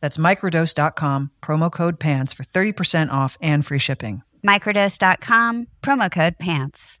That's microdose.com, promo code PANTS for 30% off and free shipping. Microdose.com, promo code PANTS.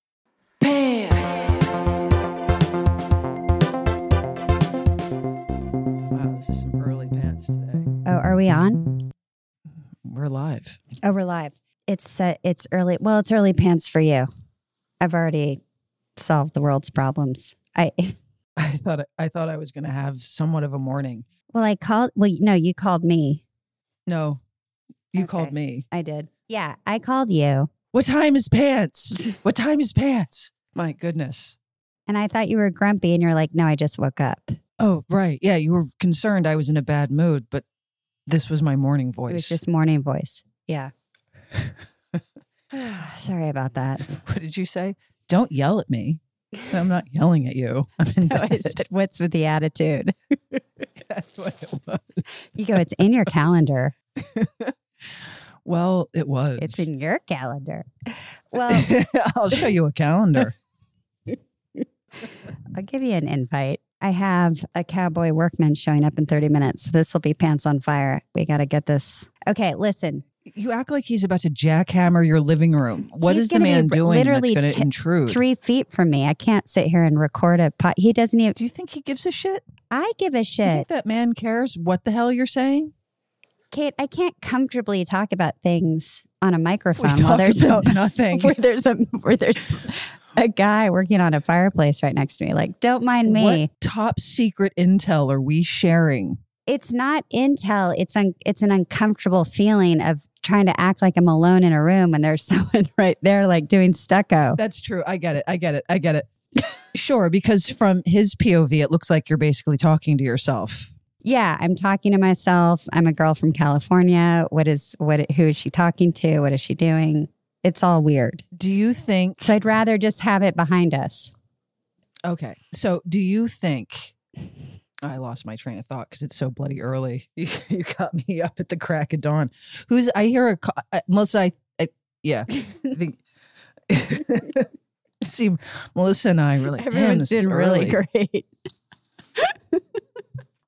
Wow, this is some early pants today. Oh, are we on? We're live. Oh, we're live. It's uh, it's early. Well, it's early pants for you. I've already solved the world's problems. I I thought I thought I was going to have somewhat of a morning. well, I called. Well, no, you called me. No, you Okay. called me. I did. Yeah, I called you, What time is pants? what time is pants? My goodness. and I thought you were grumpy, and you're like, "No, I just woke up." Oh, right. Yeah, you were concerned I was in a bad mood, but this was my morning voice. It was just morning voice. Yeah. Sorry about that. what did you say? Don't yell at me. I'm not yelling at you. I'm in bed. What's with the attitude? That's what it was. You go, it's in your calendar. Well, it was. It's in your calendar. Well, I'll show you a calendar. I'll give you an invite. I have a cowboy workman showing up in 30 minutes. This will be pants on fire. We got to get this. Okay, listen. You act like he's about to jackhammer your living room. What He's is the man doing that's literally going to t- intrude? Three feet from me. I can't sit here and record a pot. He doesn't even. Do you think he gives a shit? I give a shit. Do you think that man cares what the hell you're saying? Kate, I can't comfortably talk about things on a microphone while there's a, nothing. where there's a where there's a guy working on a fireplace right next to me. Like, don't mind me. What top secret intel are we sharing? it's not intel it's un- it's an uncomfortable feeling of trying to act like i'm alone in a room when there's someone right there like doing stucco That's true. I get it. I get it. I get it. sure, because from his POV, it looks like you're basically talking to yourself. Yeah i'm talking to myself i'm a girl from california what is what who is she talking to what is she doing it's all weird Do you think? so i'd rather just have it behind us Okay. So, do you think? I lost my train of thought because it's so bloody early. You, you got me up at the crack of dawn. Who's I hear a uh, Melissa? I, I yeah. I think. See, Melissa and I really. Damn, everyone's this doing really great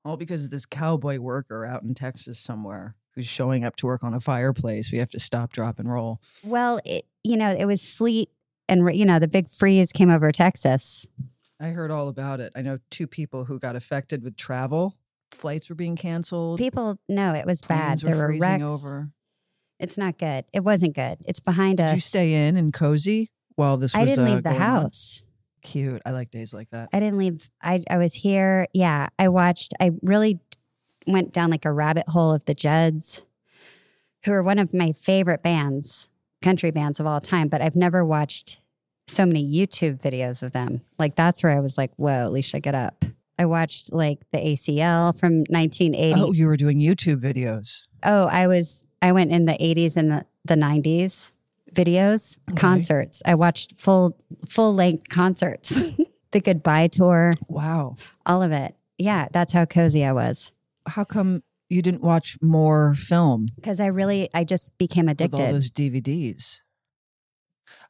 All because of this cowboy worker out in Texas somewhere who's showing up to work on a fireplace. We have to stop, drop, and roll. well it, you know it was sleet and you know the big freeze came over texas I heard all about it. I know two people who got affected with travel. Flights were being canceled. people no it was bad planes there were wrecks over. It's not good. It wasn't good. It's behind Did us. you stay in and cozy while this was I didn't uh, leave the house. on? Cute. I like days like that. I didn't leave. I I was here. Yeah, I watched. I really went down like a rabbit hole of the Judds, who are one of my favorite bands, country bands of all time. But I've never watched so many YouTube videos of them. Like that's where I was like, "Whoa, Leisha, get up!" I watched like the ACL from 1980. Oh, you were doing YouTube videos. oh, I was. I went in the 80s and the, the 90s videos, Okay. concerts. I watched full full length concerts, the goodbye tour, Wow. all of it. Yeah, that's how cozy I was. How come you didn't watch more film because I really I just became addicted. with all those DVDs.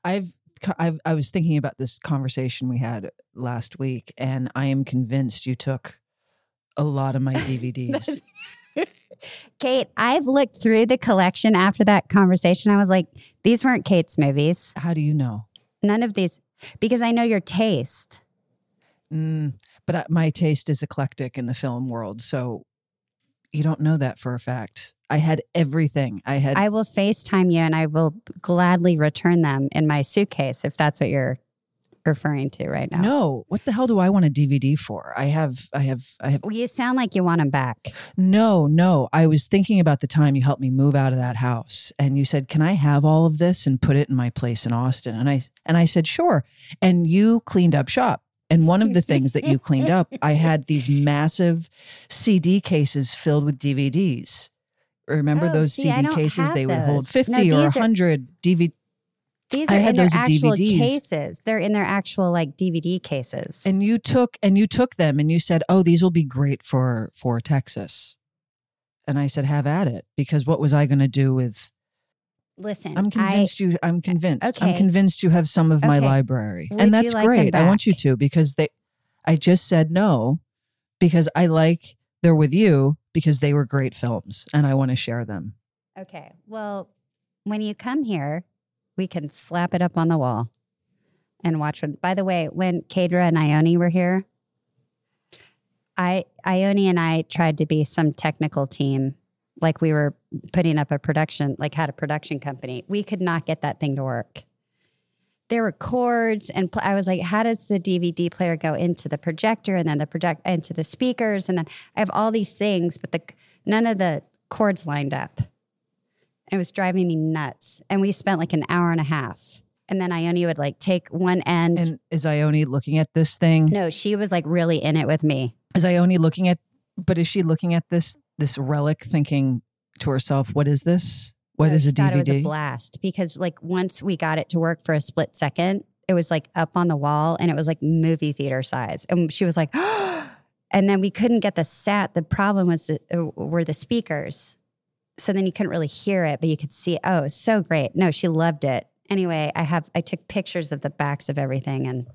I've, I've I was thinking about this conversation we had last week, and I am convinced you took a lot of my DVDs. Kate, I've looked through the collection after that conversation. I was like, these weren't Kate's movies. How do you know? None of these because I know your taste. Mm, but I, my taste is eclectic in the film world, so you don't know that for a fact. I had everything. I had I will FaceTime you and I will gladly return them in my suitcase if that's what you're referring to right now. no. What the hell do I want a DVD for? I have I have I have Well, you sound like you want them back. No, no. I was thinking about the time you helped me move out of that house and you said, "Can I have all of this and put it in my place in Austin?" And I and I said, "Sure." And you cleaned up shop. And one of the things that you cleaned up, I had these massive CD cases filled with DVDs. Remember Oh, those see, CD cases? They would hold 50 No, or these are- 100 DVD. These I are had in their those actual DVDs. cases. They're in their actual like DVD cases. And you took and you took them and you said, "Oh, these will be great for for Texas." And I said, "Have at it," because what was I going to do with Listen, I'm I, convinced you. I'm uh, convinced. I'm convinced you have some of my library, Would and that's like great. I want you to because they. I just said no because I like they're with you because they were great films and I want to share them. Okay. Well, when you come here, we can slap it up on the wall and watch one. By the way, when Kadra and Ione were here, I Ione and I tried to be some technical team, like we were putting up a production, like had a production company. We could not get that thing to work. There were cords, and pl- I was like, "How does the DVD player go into the projector, and then the project into the speakers, and then I have all these things, but the none of the cords lined up." It was driving me nuts. And we spent like an hour and a half. And then Ione would like take one end. And is Ione looking at this thing? no, she was like really in it with me. Is Ione looking at? But is she looking at this this relic, thinking to herself, "What is this? What No, is a thought It was a DVD?" blast because like once we got it to work for a split second, it was like up on the wall and it was like movie theater size. And she was like, and then we couldn't get the sat. The problem was the, uh, were the speakers. So then you couldn't really hear it, but you could see. Oh, so great. No, she loved it. Anyway, I have I took pictures of the backs of everything and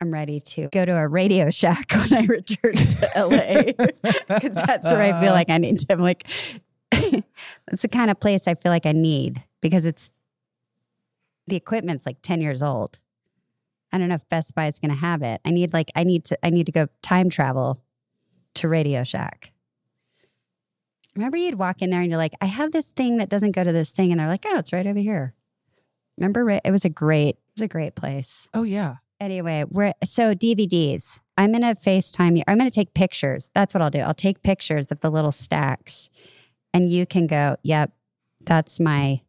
I'm ready to go to a Radio Shack when I return to LA because that's where I feel like I need to. I'm like, it's the kind of place I feel like I need because it's the equipment's like 10 years old. I don't know if Best Buy is going to have it. I need like I need to I need to go time travel to Radio Shack. Remember you'd walk in there and you're like, I have this thing that doesn't go to this thing and they're like, "Oh, it's right over here." Remember it was a great it was a great place. Oh yeah. Anyway, we're so DVDs. I'm gonna FaceTime you. I'm gonna take pictures. That's what I'll do. I'll take pictures of the little stacks, and you can go. Yep, that's my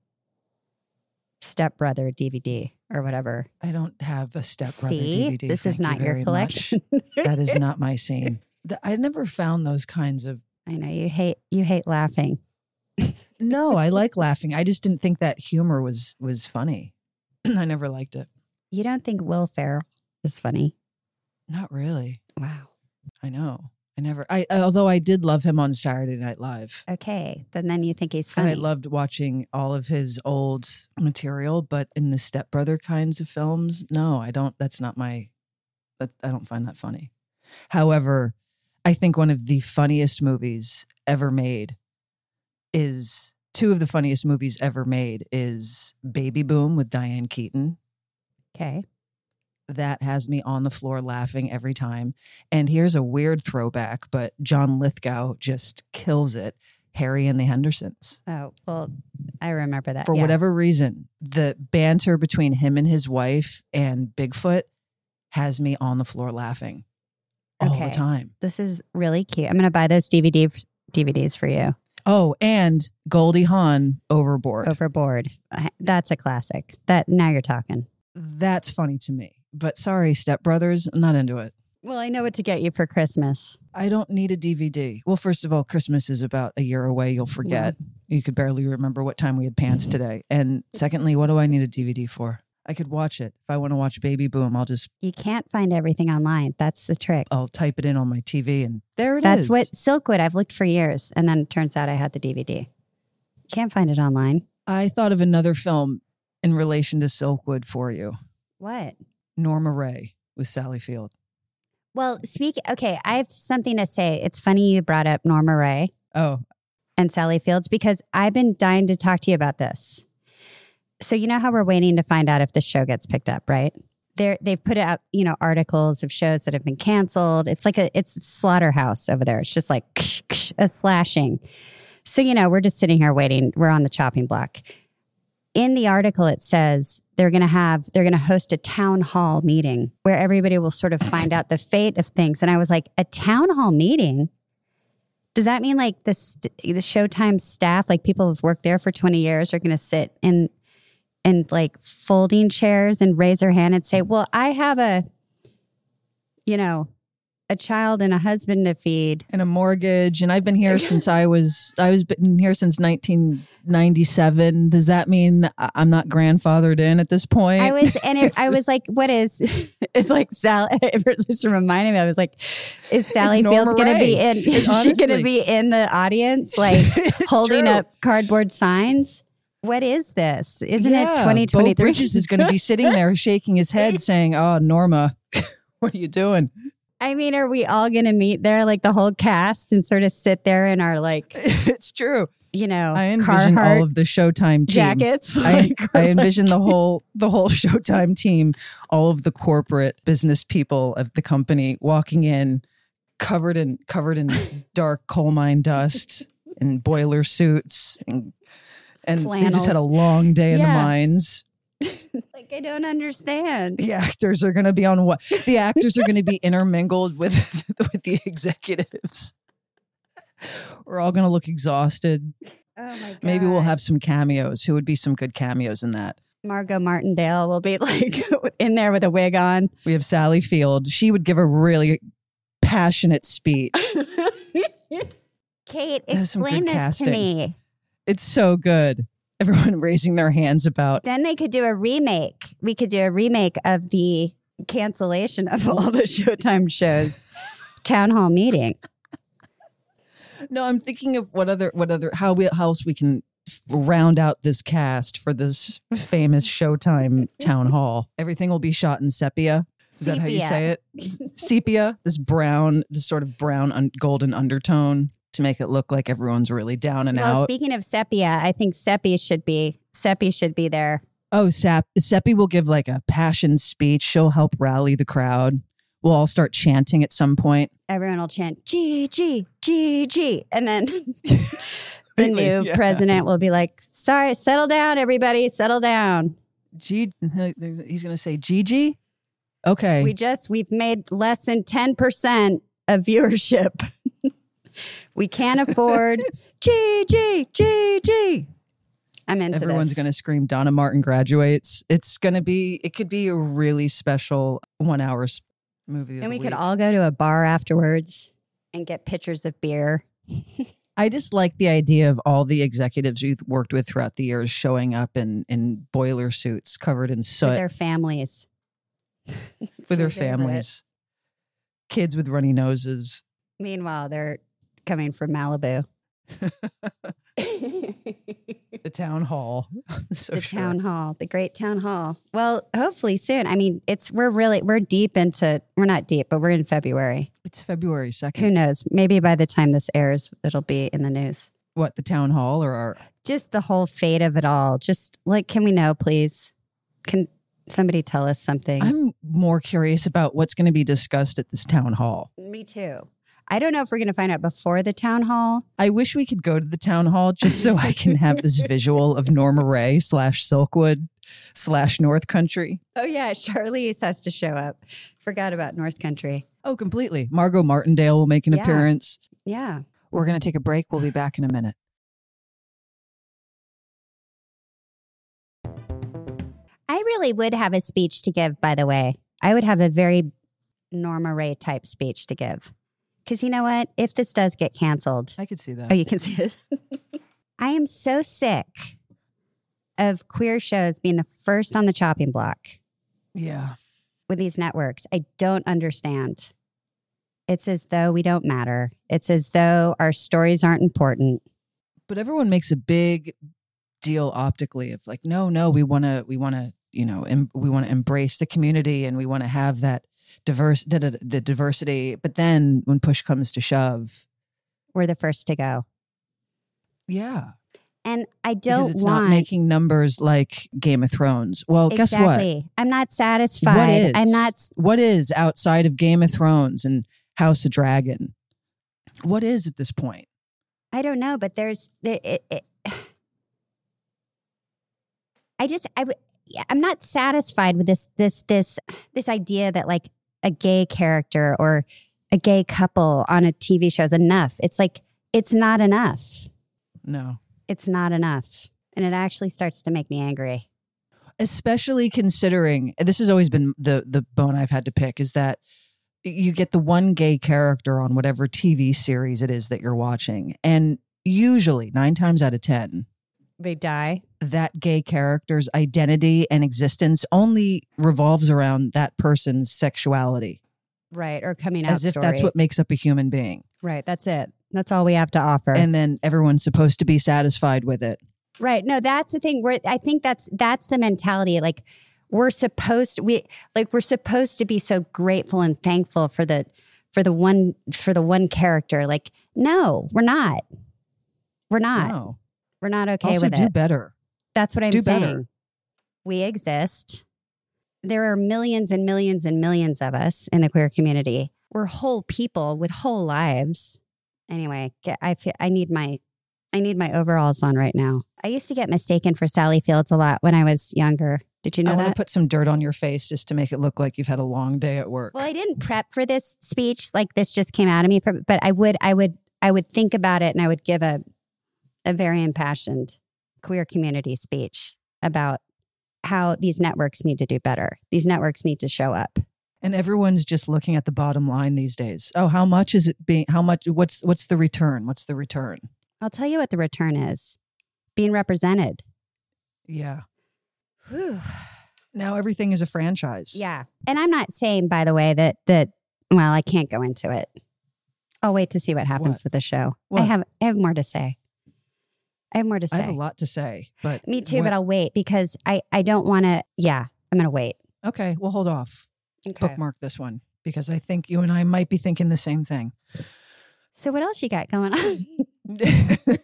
stepbrother DVD or whatever. I don't have a stepbrother See, DVD. this is thank you not your collection. that is not my scene. I never found those kinds of I know you hate you hate laughing. No, I like laughing. I just didn't think that humor was was funny. I never liked it. You don't think Will Ferrell is funny? Not really. Wow. I know. I never. I although I did love him on Saturday Night Live, Okay, then then you think he's and funny. I loved watching all of his old material. But in the stepbrother kinds of films, no, I don't. That's not my. That I don't find that funny. However, I think one of the funniest movies ever made is two of the funniest movies ever made is Baby Boom with Diane Keaton. okay. that has me on the floor laughing every time. And here's a weird throwback, but John Lithgow just kills it. Harry and the Hendersons. Oh well, I remember that For yeah. whatever reason, the banter between him and his wife and Bigfoot has me on the floor laughing all Okay. the time. This is really cute. I'm going to buy those DVD DVDs for you. Oh, and Goldie Hawn overboard. Overboard. That's a classic. That now you're talking. That's funny to me. But sorry, Step Brothers, I'm not into it. Well, I know what to get you for Christmas. I don't need a DVD. Well, first of all, Christmas is about a year away. You'll forget. You could barely remember what time we had pants mm-hmm. today. And secondly, what do I need a DVD for? I could watch it. If I want to watch Baby Boom, I'll just You can't find everything online. That's the trick. I'll type it in on my TV and there it is. That's what Silkwood. I've looked for years, and then it turns out I had the DVD. Can't find it online. I thought of another film in relation to Silkwood for you. What? Norma Rae with Sally Field. Well, speak. Okay, I have something to say. It's funny you brought up Norma Rae Oh, and Sally Fields because I've been dying to talk to you about this. So you know how we're waiting to find out if the show gets picked up, right? They're, they've put out you know articles of shows that have been canceled. It's like a it's a slaughterhouse over there. It's just like a slashing. So you know we're just sitting here waiting. We're on the chopping block. In the article, it says they're going to have they're going to host a town hall meeting where everybody will sort of find out the fate of things. And I was like, a town hall meeting. Does that mean like the the Showtime staff, like people who've worked there for twenty years, are going to sit in in like folding chairs and raise her hand and say, "Well, I have a, you know, a child and a husband to feed." and a mortgage, and I've been here since I was I was been here since 1997. Does that mean I'm not grandfathered in at this point? I was, and it, I was like, "What is?" It's like Sally. It just reminded me. I was like, "Is Sally Fields going to be in? Is she going to be in the audience, like holding true. up cardboard signs?" What is this? Isn't Yeah, it Beau 2023? Bridges is going to be sitting there shaking his head, saying, "Oh, Norma, what are you doing?" I mean, are we all going to meet there, like the whole cast, and sort of sit there in our like, it's true. you know, I envision Carhartt all of the Showtime team. jackets? I, like, I envision the whole the whole Showtime team, all of the corporate business people of the company walking in, covered in covered in dark coal mine dust and boiler suits, and and they just had a long day in the mines. like I don't understand. The actors are going to be on what? The actors are going to be intermingled with with the executives. We're all going to look exhausted. Oh my god. Maybe we'll have some cameos. Who would be some good cameos in that? Margot Martindale will be like in there with a wig on. We have Sally Field. She would give a really passionate speech. Kate, explain this to me. It's so good. Everyone raising their hands about. Then they could do a remake. We could do a remake of the cancellation of all the Showtime shows. Town hall meeting. No, I'm thinking of what other what other how we how else we can round out this cast for this famous Showtime town hall. Everything will be shot in sepia. Is that how you say it? Sepia. This brown, this sort of brown un- golden undertone to make it look like everyone's really down and Well, out. speaking of sepia, I think Seppi should be Seppi should be there. Oh, Sap Seppi will give like a passion speech. She'll help rally the crowd. We'll all start chanting at some point. Everyone will chant G G G G, and then the new Yeah. president will be like, "Sorry, settle down, everybody, settle down. G he's gonna say Gigi. Okay. We just we've made less than ten percent of viewership. We can't afford G G G G." I'm into Everyone's going to scream Donna Martin graduates. It's going to be, it could be a really special one hour s- movie. and we could all go to a bar afterwards and get pictures of beer. I just like the idea of all the executives we've worked with throughout the years showing up in, in boiler suits covered in soot with their families. with their families, kids with runny noses. Meanwhile, they're coming from Malibu. The town hall. so the sure. town hall, the great town hall. Well, hopefully soon. I mean, it's we're really we're deep into we're not deep, but we're in February. It's February second. Who knows? Maybe by the time this airs, it'll be in the news. What, the town hall or our, Just the whole fate of it all. Just like, can we know, please? Can somebody tell us something? I'm more curious about what's going to be discussed at this town hall. Me too. I don't know if we're going to find out before the town hall. I wish we could go to the town hall just so I can have this visual of Norma Rae slash Silkwood slash North Country. Oh yeah, Charlize has to show up. Forgot about North Country. Oh, completely. Margot Martindale will make an Yeah. appearance. Yeah. We're going to take a break. We'll be back in a minute. I really would have a speech to give, by the way. I would have a very Norma Rae type speech to give. Because you know what? If this does get canceled, I could see that. oh, you can see it. I am so sick of queer shows being the first on the chopping block Yeah. with these networks. I don't understand. It's as though we don't matter. It's as though our stories aren't important. But everyone makes a big deal optically of like, no, no, we want to, we want to, you know, em- we want to embrace the community and we want to have that diverse, da, da, da, the diversity. But then when push comes to shove, We're the first to go. yeah, And I don't because it's want not making numbers like Game of Thrones. Well, guess what? I'm not satisfied. What is? I'm not What is outside of Game of Thrones and House of Dragon? What is at this point? I don't know, but there's it, it, it, I just I w- I'm not satisfied with this this this this idea that like a gay character or a gay couple on a TV show is enough. It's like it's not enough. No. It's not enough. And it actually starts to make me angry. especially considering this has always been the the bone I've had to pick is that you get the one gay character on whatever TV series it is that you're watching and usually 9 times out of 10 They die. that gay character's identity and existence only revolves around that person's sexuality Right. Or coming out as if story. that's what makes up a human being Right. That's it. That's all we have to offer. and then everyone's supposed to be satisfied with it Right. No, that's the thing. Where I think that's that's the mentality. Like we're supposed we like we're supposed to be so grateful and thankful for the for the one for the one character. Like no, we're not. We're not. no We're not okay also with do it. better That's what I'm do saying. better. We exist. There are millions and millions and millions of us in the queer community. We're whole people with whole lives. Anyway, get, I feel I need my I need my overalls on right now. I used to get mistaken for Sally Fields a lot when I was younger. Did you know I want to that? put some dirt on your face just to make it look like you've had a long day at work well, I didn't prep for this speech. Like this just came out of me from but I would I would I would think about it and I would give a a very impassioned queer community speech about how these networks need to do better. These networks need to show up. and everyone's just looking at the bottom line these days oh how much is it being how much what's what's the return what's the return I'll tell you what the return is. Being represented. yeah now everything is a franchise Yeah. And I'm not saying by the way that that well, I can't go into it. I'll wait to see what happens What? with the show. I have I have more to say. I have more to say. i have a lot to say but Me too, what- but I'll wait because I I don't want to yeah, I'm going to wait. okay we'll hold off Okay. bookmark this one because i think you and i might be thinking the same thing So what else you got going on?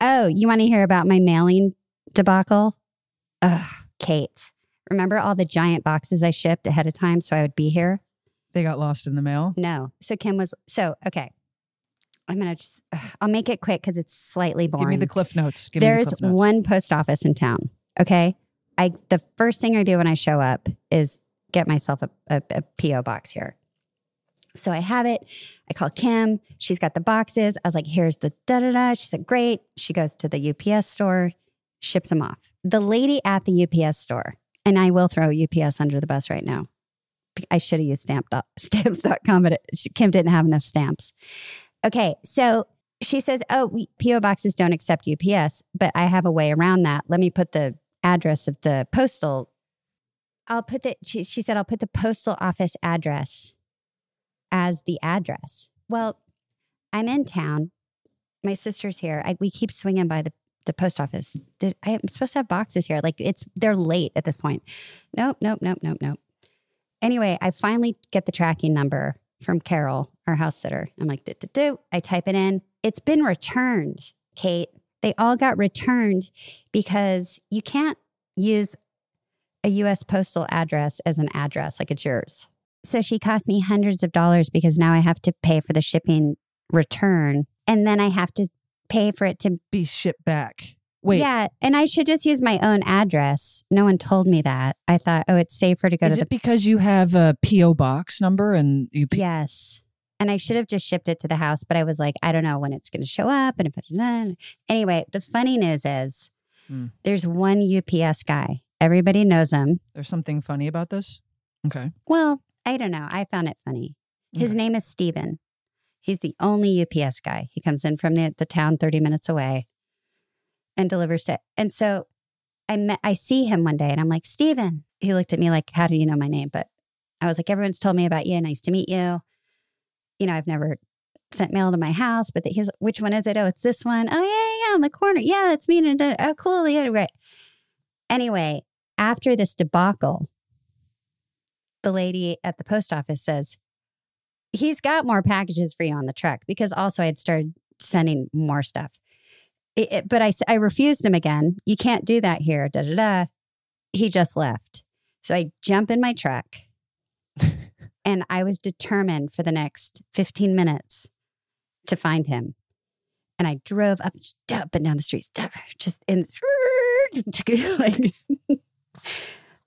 oh, you want to hear about my mailing debacle? Ugh, Kate. Remember all the giant boxes I shipped ahead of time so I would be here? they got lost in the mail No. So Kim was so okay. I'm gonna just I'll make it quick because it's slightly boring. give me the cliff notes give me There's the cliff notes. one post office in town. Okay. I the first thing I do when I show up is get myself a, a, a PO box here. So I have it. I call Kim. She's got the boxes. I was like, here's the da da da. She said, great. She goes to the UPS store, ships them off. The lady at the UPS store, and I will throw UPS under the bus right now. I should have used stamp dot, stamps.com, but it, Kim didn't have enough stamps. Okay. So she says, oh, we, PO boxes don't accept UPS, but I have a way around that. Let me put the address of the postal. I'll put the, she, she said, I'll put the postal office address as the address. Well, I'm in town. My sister's here. I, we keep swinging by the, the post office. Did, I, am supposed to have boxes here. Like it's, they're late at this point. Nope, nope, nope, nope, nope. Anyway, I finally get the tracking number from Carol, our house sitter. I'm like, do, do, do. I type it in. It's been returned, Kate. They all got returned because you can't use a US postal address as an address like it's yours. So she cost me hundreds of dollars because now I have to pay for the shipping return and then I have to pay for it to be shipped back wait Yeah, and I should just use my own address. No one told me that. I thought, oh, it's safer to go to is to it the because you have a po box number and you p- Yes. And I should have just shipped it to the house, but I was like, I don't know when it's going to show up. And if anyway, the funny news is Hmm. there's one UPS guy. Everybody knows him. there's something funny about this okay Well, I don't know. I found it funny. His Okay. name is Steven. He's the only UPS guy. He comes in from the, the town 30 minutes away. And delivers it. And so I met, I see him one day and I'm like, Steven. He looked at me like, How do you know my name? But I was like, Everyone's told me about you. Nice to meet you. You know, I've never sent mail to my house, but he's, which one is it? Oh, it's this one. Oh, yeah, yeah, yeah, on the corner. Yeah, that's me. And oh, cool. Yeah, right. Anyway, after this debacle, the lady at the post office says, He's got more packages for you on the truck because also I had started sending more stuff. It, it, but I, I refused him again. You can't do that here. Da da da. He just left. So I jump in my truck and I was determined for the next 15 minutes to find him. And I drove up, up and down the streets, just in, like,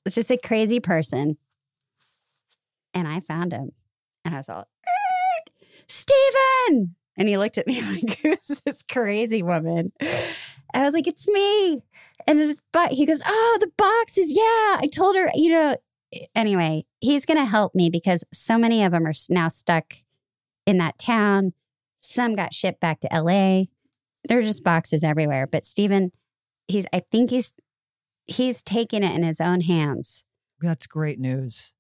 just a crazy person. And I found him. And I was all, Steven! And he looked at me like, who's this crazy woman? I was like, it's me. And but he goes, oh, the boxes. Yeah. I told her, you know, anyway, he's going to help me because so many of them are now stuck in that town. Some got shipped back to LA. There are just boxes everywhere. But Stephen, he's, I think he's, he's taking it in his own hands. That's great news.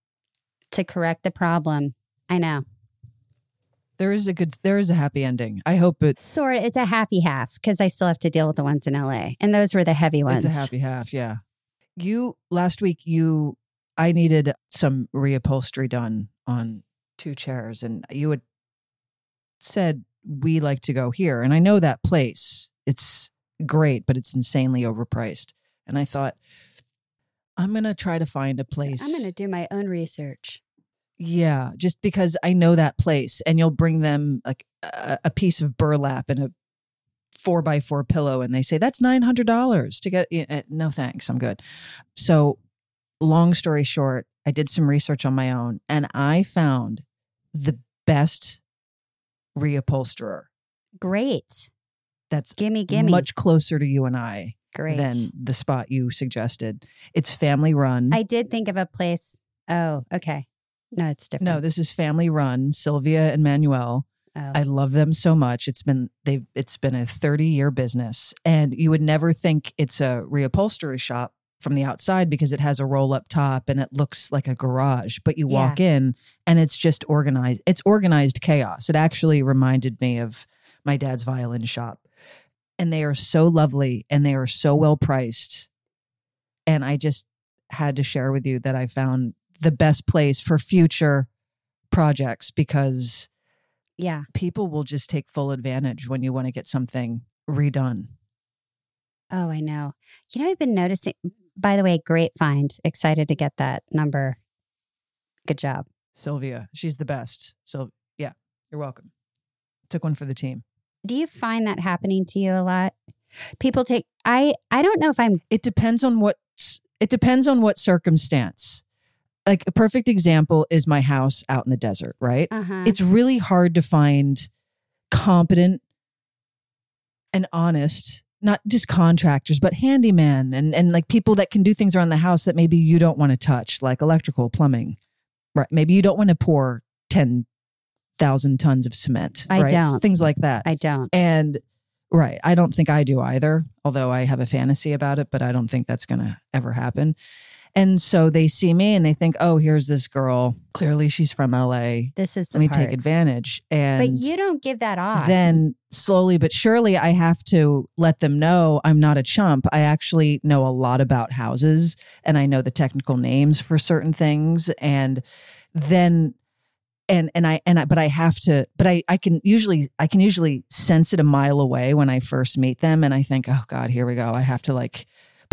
To correct the problem. I know. There is a good, there is a happy ending. I hope it's sort of. It's a happy half because I still have to deal with the ones in LA, and those were the heavy ones. It's a happy half, yeah. You last week, you, I needed some reupholstery done on two chairs, and you had said we like to go here, and I know that place. It's great, but it's insanely overpriced. And I thought, I'm gonna try to find a place. I'm gonna do my own research. Yeah, just because I know that place, and you'll bring them like a, a piece of burlap and a four by four pillow, and they say that's nine hundred dollars to get. Uh, no, thanks, I'm good. So, long story short, I did some research on my own, and I found the best reupholsterer. Great. That's gimme, gimme. much closer to you and I Great. than the spot you suggested. It's family run. I did think of a place. Oh, okay. No, it's different. No, this is family run. Sylvia and Manuel. Oh. I love them so much. It's been they've it's been a 30 year business and you would never think it's a reupholstery shop from the outside because it has a roll up top and it looks like a garage, but you walk in and it's just organized. It's organized chaos. It actually reminded me of my dad's violin shop. And they are so lovely and they are so well priced. And I just had to share with you that I found the best place for future projects because yeah. people will just take full advantage when you want to get something redone. Oh, I know. You know, I've been noticing. By the way, great find. Excited to get that number. Good job. Sylvia, she's the best. So, yeah, you're welcome. Took one for the team. Do you find that happening to you a lot? People take. I. I don't know if I'm. It depends on what it depends on what circumstance. Like a perfect example is my house out in the desert, right? Uh-huh. It's really hard to find competent and honest not just contractors but handyman and and like people that can do things around the house that maybe you don't want to touch like electrical plumbing right maybe you don't want to pour 10,000 tons of cement I right? don't. things like that I don't. and right i don't think i do either although i have a fantasy about it but i don't think that's going to ever happen and so they see me and they think oh here's this girl clearly she's from la This is the let me part. take advantage and But you don't give that off. then slowly but surely I have to let them know I'm not a chump. I actually know a lot about houses and I know the technical names for certain things and then and and I and I but I have to but I I can usually I can usually sense it a mile away when I first meet them and I think oh god here we go I have to like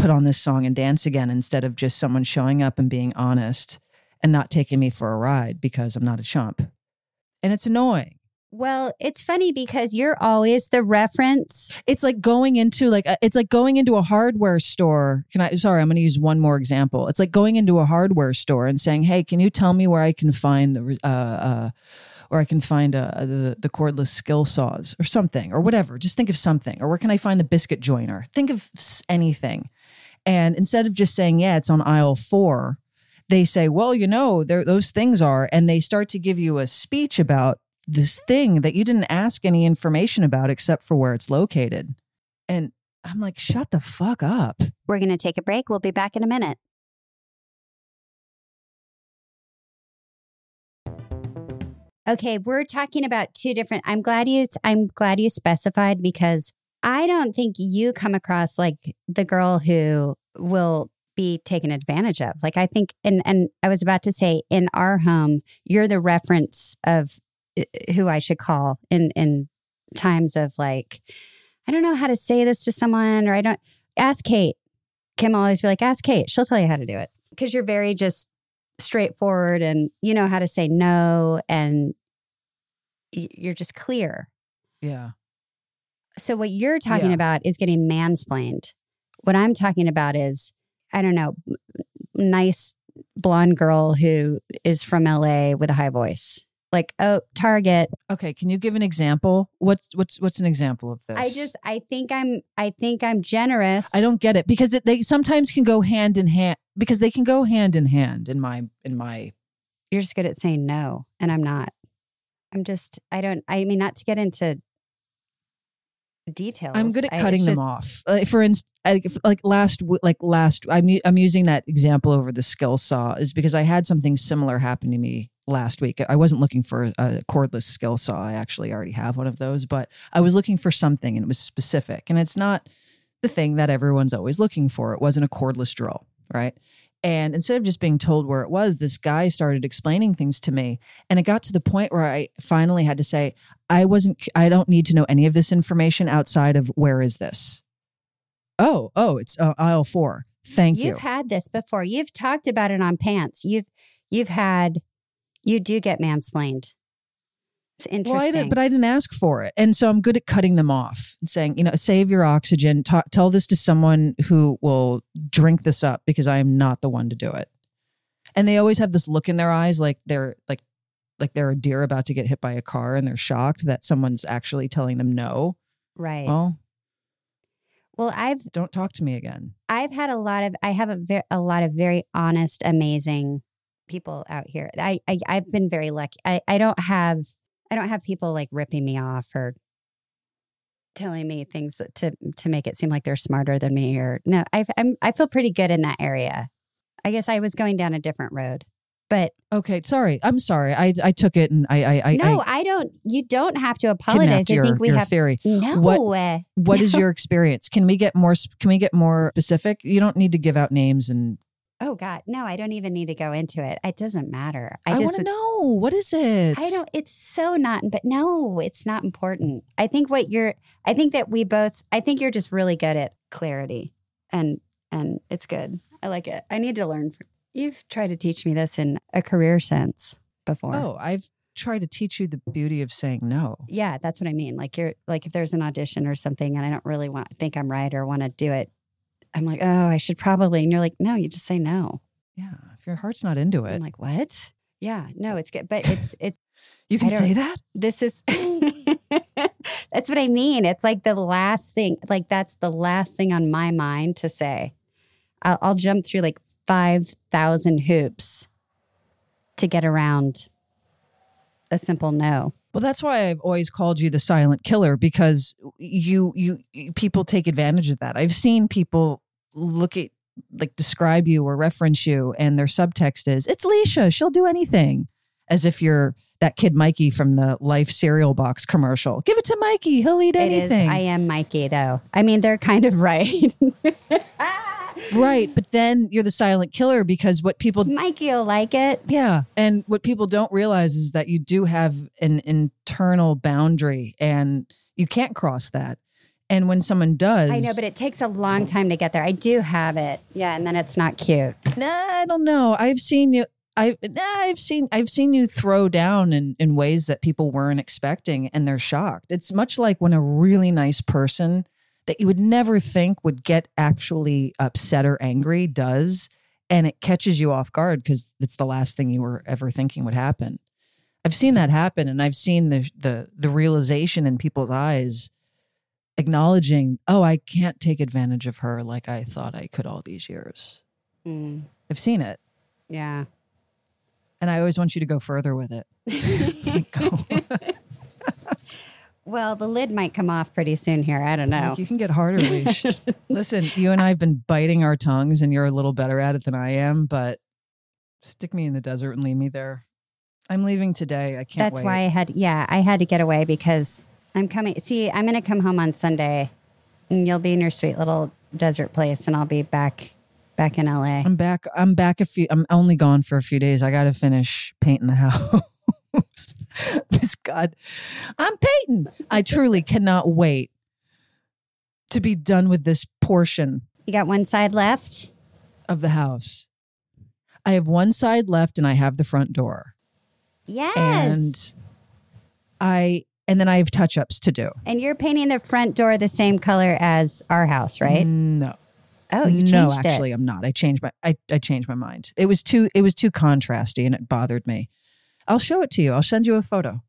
put on this song and dance again instead of just someone showing up and being honest and not taking me for a ride because I'm not a chump. And it's annoying. well, it's funny because you're always the reference. it's like going into like a, it's like going into a hardware store can i sorry i'm going to use one more example it's like going into a hardware store and saying hey can you tell me where i can find the uh uh or I can find uh, the the cordless skill saws or something or whatever. Just think of something. Or where can I find the biscuit joiner? Think of anything. And instead of just saying, yeah, it's on aisle four, they say, well, you know, those things are, and they start to give you a speech about this thing that you didn't ask any information about except for where it's located. And I'm like, shut the fuck up. We're going to take a break. We'll be back in a minute. Okay, we're talking about two different I'm glad you I'm glad you specified because I don't think you come across like the girl who will be taken advantage of. Like I think and and I was about to say in our home, you're the reference of uh, who I should call in in times of like I don't know how to say this to someone or I don't ask Kate. Kim will always be like, ask Kate. She'll tell you how to do it. Because you're very just straightforward and you know how to say no and you're just clear. Yeah. So what you're talking Yeah. about is getting mansplained. What I'm talking about is, I don't know, nice blonde girl who is from LA with a high voice. Like, oh, Target. Okay. Can you give an example? What's what's what's an example of this? I just, I think I'm, I think I'm generous. I don't get it because it, they sometimes can go hand in hand because they can go hand in hand in my in my You're just good at saying no, and I'm not. I'm just, I don't, I mean, not to get into details. I'm good at cutting it's them just- off. Like for instance, like, last like last I'm I'm using that example over the skill saw is because I had something similar happen to me last week. I wasn't looking for a cordless skill saw. I actually already have one of those, but I was looking for something and it was specific. And it's not the thing that everyone's always looking for. It wasn't a cordless drill, right? And instead of just being told where it was, this guy started explaining things to me. And it got to the point where I finally had to say, I wasn't, I don't need to know any of this information outside of where is this? Oh, oh, it's uh, aisle four. Thank You've you. had this before. You've talked about it on pants. You've you've had you do get mansplained. It's Well, I interesting. but I didn't ask for it. And so I'm good at cutting them off and saying, you know, save your oxygen. Tell this to someone who will drink this up because I am not the one to do it. And they always have this look in their eyes like they're like, like they're a deer about to get hit by a car and they're shocked that someone's actually telling them no. right. Well, well, I've don't talk to me again. I've had a lot of I have a ver- a lot of very honest, amazing people out here. I, I I've been very lucky. I I don't have I don't have people like ripping me off or telling me things to to make it seem like they're smarter than me or no. I I'm I feel pretty good in that area. I guess I was going down a different road, but Okay, sorry. I'm sorry. I I took it and I I I, no, I I, don't. You don't have to apologize. kidnapped I think we your have theory. no. What- What is your experience? Can we get more? Can we get more specific? You don't need to give out names, and Oh God, no! I don't even need to go into it. It doesn't matter. I, I, want to know what is it. I don't. It's so not. But no, it's not important. I think what you're. I think that we both. I think you're just really good at clarity, and and it's good. I like it. I need to learn. From, you've tried to teach me this in a career sense before. Oh, I've tried to teach you the beauty of saying no. Yeah, that's what I mean. Like you're like if there's an audition or something, and I don't really want think I'm right or want to do it. I'm like, oh, I should probably. And you're like, no, you just say no. Yeah, if your heart's not into it, I'm like, what? Yeah, no, it's good, but it's it's you can say that. this is that's what I mean. It's like the last thing, like that's the last thing on my mind to say. I'll, I'll jump through like 5,000 hoops to get around a simple no. Well, that's why I've always called you the silent killer because you you people take advantage of that. I've seen people look at like describe you or reference you and their subtext is it's Leisha, she'll do anything. As if you're that kid Mikey from the Life cereal box commercial. Give it to Mikey, he'll eat It is. anything. I am Mikey, though. I mean, they're kind of right. right, but then you're the silent killer because what people Mikey will like it. Yeah. And what people don't realize is that you do have an internal boundary and you can't cross that. And when someone does, I know, but it takes a long time to get there. I do have it. Yeah, and then it's not cute. nah, I don't know. I've seen you. I nah, I've seen I've seen you throw down in, in ways that people weren't expecting, and they're shocked. It's much like when a really nice person that you would never think would get actually upset or angry does, and it catches you off guard because it's the last thing you were ever thinking would happen. I've seen that happen, and I've seen the the the realization in people's eyes, acknowledging, "Oh, I can't take advantage of her like I thought I could all these years." Mm, I've seen it, yeah. and I always want you to go further with it. Go. Well, the lid might come off pretty soon here. I don't know. Like, you can get harder, leash. Listen, you and I have been biting our tongues, and you're a little better at it than I am. But stick me in the desert and leave me there. I'm leaving today. I can't. That's wait. why I had, yeah, I had to get away because I'm coming. See, I'm going to come home on Sunday and you'll be in your sweet little desert place and I'll be back, back in LA. I'm back. I'm back a few. I'm only gone for a few days. I got to finish painting the house. this God, I'm painting. I truly cannot wait to be done with this portion You got one side left? of the house. I have one side left, and I have the front door, Yes. and I and then I have touch ups to do. And you're painting the front door the same color as our house, right? No, Oh, you changed no, it. actually, I'm not. I changed my I, I changed my mind. It was too it was too contrasty, and it bothered me. I'll show it to you. I'll send you a photo.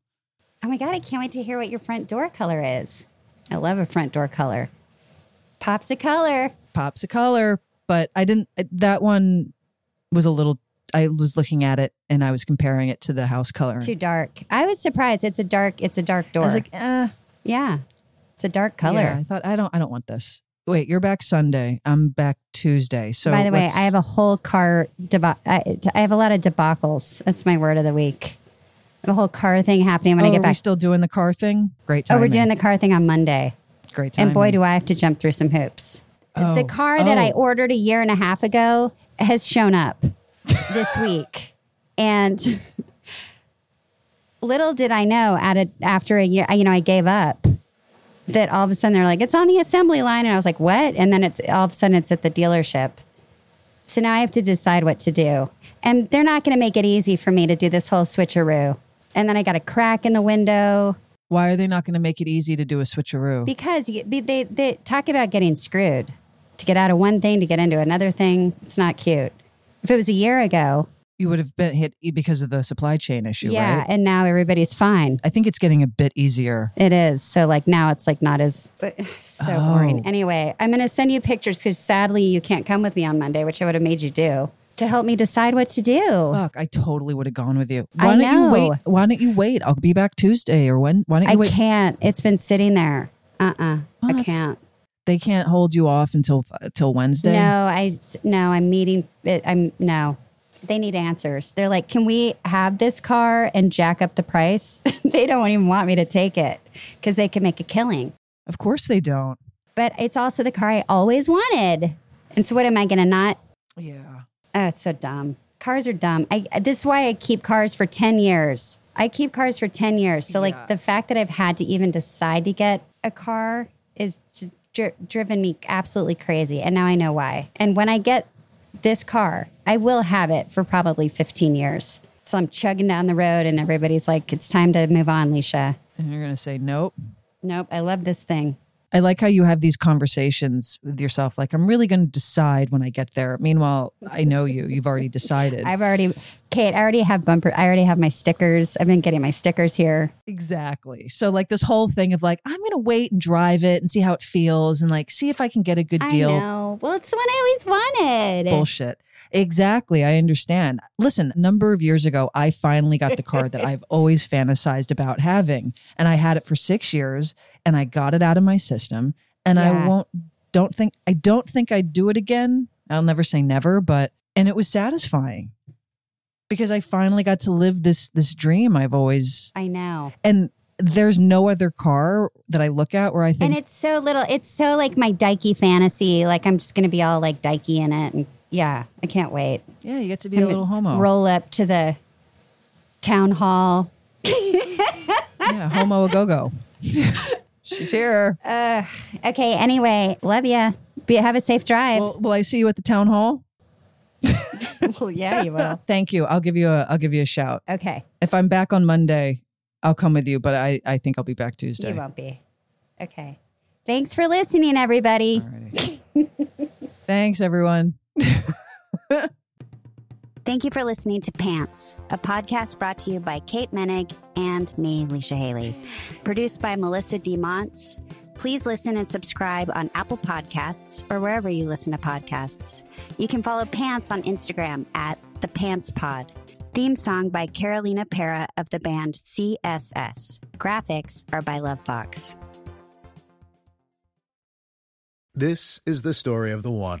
Oh my God, I can't wait to hear what your front door color is. I love a front door color. Pops a color. Pops a color, but I didn't. That one was a little. I was looking at it and I was comparing it to the house color. Too dark. I was surprised. It's a dark, it's a dark door. I was like, eh, yeah. It's a dark color. Yeah, I thought I don't. I don't want this. Wait, you're back Sunday. I'm back Tuesday. So By the way, I have a whole car deba- I, I have a lot of debacles. That's my word of the week. I have a whole car thing happening when Oh, I get are we back. still doing the car thing? Great oh, we're doing the car thing on Monday. great time. And boy, do I have to jump through some hoops. Oh, The car that I oh. ordered a year and a half ago has shown up this week. And little did I know at a, after a year, you know, I gave up that all of a sudden they're like, it's on the assembly line. And I was like, what? And then it's all of a sudden it's at the dealership. So now I have to decide what to do. And they're not going to make it easy for me to do this whole switcheroo. And then I got a crack in the window Why are they not going to make it easy to do a switcheroo? because you, they, they talk about getting screwed to get out of one thing to get into another thing. It's not cute. If it was a year ago, you would have been hit because of the supply chain issue, yeah, right? and now everybody's fine. I think it's getting a bit easier. It is. So like now it's like not as but, so Oh. boring. Anyway, I'm going to send you pictures because sadly you can't come with me on Monday, which I would have made you do to help me decide what to do. Fuck, I totally would have gone with you. I Why don't you know. wait? Why don't you wait? I'll be back Tuesday or when? Why don't you I wait? can't. It's been sitting there. Uh uh I can't. They can't hold you off until until Wednesday. No, I no, I'm meeting. I'm no. They need answers. They're like, "Can we have this car and jack up the price?" they don't even want me to take it because they can make a killing. Of course they don't. But it's also the car I always wanted. And so, what am I going to not? Yeah. Oh, it's so dumb. Cars are dumb. I, this is why I keep cars for 10 years. I keep cars for 10 years. So, Yeah. like, the fact that I've had to even decide to get a car is just dri- driven me absolutely crazy. And now I know why. And when I get this car, I will have it for probably 15 years. So I'm chugging down the road, and everybody's like, it's time to move on, Leisha. And you're gonna say nope. Nope, I love this thing. I like how you have these conversations with yourself. Like, I'm really going to decide when I get there. Meanwhile, I know you. You've already decided. I've already, Kate, I already have bumper, I already have my stickers. I've been getting my stickers here. exactly. So, like, this whole thing of like, I'm going to wait and drive it and see how it feels and like see if I can get a good deal. I know. Well, it's the one I always wanted. Bullshit. Exactly. I understand. Listen, a number of years ago, I finally got the car that I've always fantasized about having. And I had it for six years and I got it out of my system. And I won't, don't think, I don't think I'd do it again. I'll never say never, but, and it was satisfying because I finally got to live this, this dream I've always, I know. and there's no other car that I look at where I think, And it's so little. It's so like my dykey fantasy. Like I'm just going to be all like dykey in it. And yeah, I can't wait. yeah, you get to be a little homo. Roll up to the town hall. Yeah, homo a go go. She's here. Okay. Anyway, love ya. Be, have a safe drive. Well, will I see you at the town hall? well yeah, you will. Thank you. I'll give you a I'll give you a shout. Okay. If I'm back on Monday, I'll come with you, but I, I think I'll be back Tuesday. You won't be. Okay. Thanks for listening, everybody. Thanks everyone. Thank you for listening to Pants, a podcast brought to you by Kate Moennig and me, Leisha Hailey. Produced by Melissa D. Montz. Please listen and subscribe on Apple Podcasts or wherever you listen to podcasts. You can follow Pants on Instagram at the Pants Pod. Theme song by Carolina Parra of the band CSS. Graphics are by Lovebox. This is the story of the one.